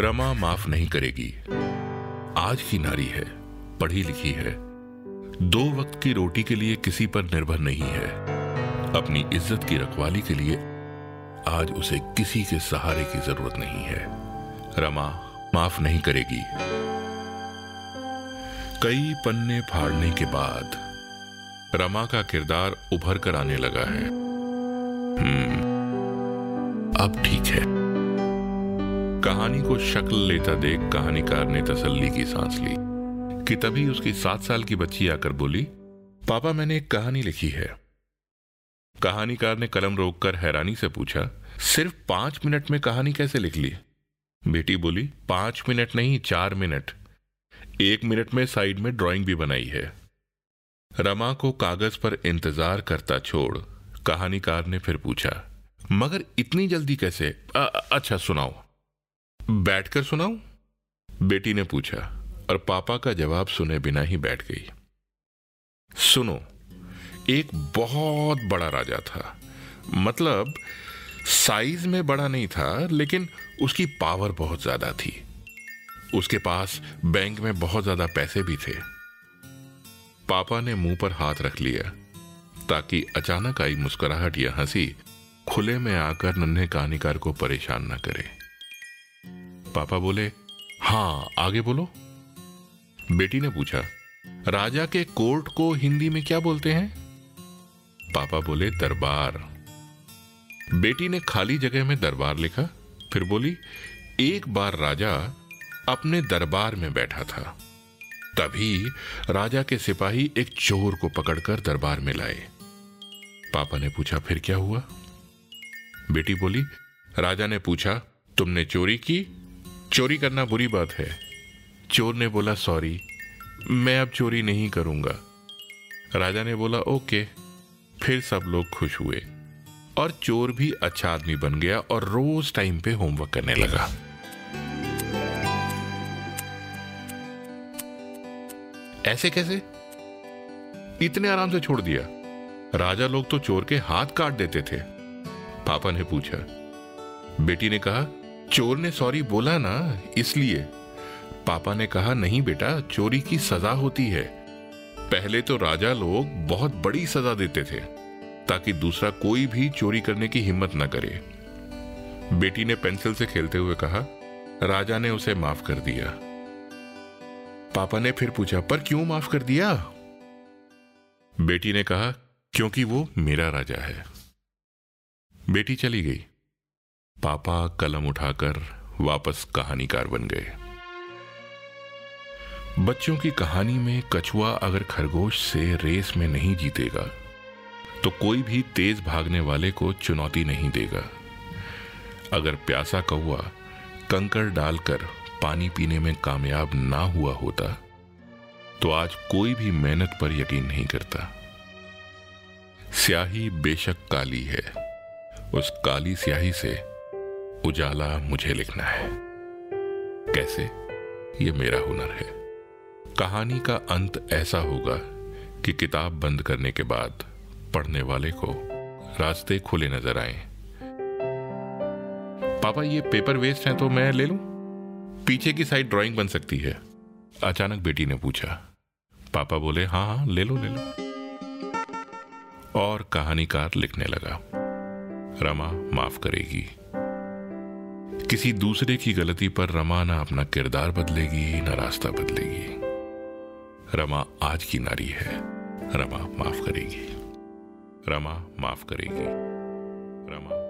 रमा माफ़ नहीं करेगी। आज की नारी है पढ़ी लिखी है। दो वक्त की रोटी के लिए किसी पर निर्भर नहीं है। अपनी इज़्ज़त की रखवाली के लिए आज उसे किसी के सहारे की ज़रूरत नहीं है। रमा माफ़ नहीं करेगी। कई पन्ने फाड़ने के बाद रमा का किरदार उभर कर आने लगा है। हम्म, अब ठीक है। कहानी को शक्ल लेता देख कहानीकार ने तसल्ली की सांस ली कि तभी उसकी सात साल की बच्ची आकर बोली पापा मैंने एक कहानी लिखी है। कहानीकार ने कलम रोककर हैरानी से पूछा सिर्फ़ पाँच मिनट में कहानी कैसे लिख ली? बेटी बोली पाँच मिनट नहीं चार मिनट। एक मिनट में साइड में ड्राइंग भी बनाई है। रमा को कागज़ पर इंतज़ार करता छोड़ कहानीकार ने फिर पूछा मगर इतनी जल्दी कैसे? आ, अच्छा सुनाओ। बैठकर सुनाओ बेटी ने पूछा, और पापा का जवाब सुने बिना ही बैठ गई। सुनो, एक बहुत बड़ा राजा था। मतलब साइज़ में बड़ा नहीं था, लेकिन उसकी पावर बहुत ज़्यादा थी। उसके पास बैंक में बहुत ज़्यादा पैसे भी थे। पापा ने मुँह पर हाथ रख लिया, ताकि अचानक आई मुस्कुराहट या हँसी खुले में आकर नन्हे कहानीकार को परेशान न करे। पापा बोले, हाँ, आगे बोलो। बेटी ने पूछा, राजा के कोर्ट को हिंदी में क्या बोलते हैं? पापा बोले, दरबार। बेटी ने खाली जगह में दरबार लिखा, फिर बोली, एक बार राजा अपने दरबार में बैठा था। तभी राजा के सिपाही एक चोर को पकड़कर दरबार में लाए। पापा ने पूछा, फिर क्या हुआ? बेटी बोली, राजा ने पूछा, तुमने चोरी की? चोरी करना बुरी बात है। चोर ने बोला, सॉरी, मैं अब चोरी नहीं करूँगा। राजा ने बोला, ओके। फिर सब लोग खुश हुए और चोर भी अच्छा आदमी बन गया और रोज टाइम पे होमवर्क करने लगा। ऐसे कैसे? इतने आराम से छोड़ दिया। राजा लोग तो चोर के हाथ काट देते थे। पापा ने पूछा। बेटी ने कहा चोर ने सॉरी बोला ना, इसलिए। पापा ने कहा, नहीं बेटा, चोरी की सजा होती है। पहले तो राजा लोग बहुत बड़ी सजा देते थे, ताकि दूसरा कोई भी चोरी करने की हिम्मत न करे। बेटी ने पेंसिल से खेलते हुए कहा, राजा ने उसे माफ़ कर दिया। पापा ने फिर पूछा, पर क्यों माफ़ कर दिया? बेटी ने कहा, क्योंकि वो मेरा राजा है। बेटी चली गई। पापा कलम उठाकर वापस कहानीकार बन गए। बच्चों की कहानी में कछुआ अगर खरगोश से रेस में नहीं जीतेगा तो कोई भी तेज भागने वाले को चुनौती नहीं देगा। अगर प्यासा कौआ कंकर डालकर पानी पीने में कामयाब ना हुआ होता तो आज कोई भी मेहनत पर यकीन नहीं करता। स्याही बेशक काली है। उस काली स्याही से उजाला मुझे लिखना है। कैसे? ये मेरा हुनर है। कहानी का अंत ऐसा होगा कि किताब बंद करने के बाद पढ़ने वाले को रास्ते खुले नज़र आए। पापा, ये पेपर वेस्ट है तो मैं ले लूँ? पीछे की साइड ड्राइंग बन सकती है। अचानक बेटी ने पूछा। पापा बोले हाँ हाँ ले लो ले लो। और कहानीकार लिखने लगा। रमा माफ़ करेगी। किसी दूसरे की गलती पर रमा ना अपना किरदार बदलेगी, ना रास्ता बदलेगी। रमा आज की नारी है। रमा माफ़ करेगी। रमा माफ़ करेगी। रमा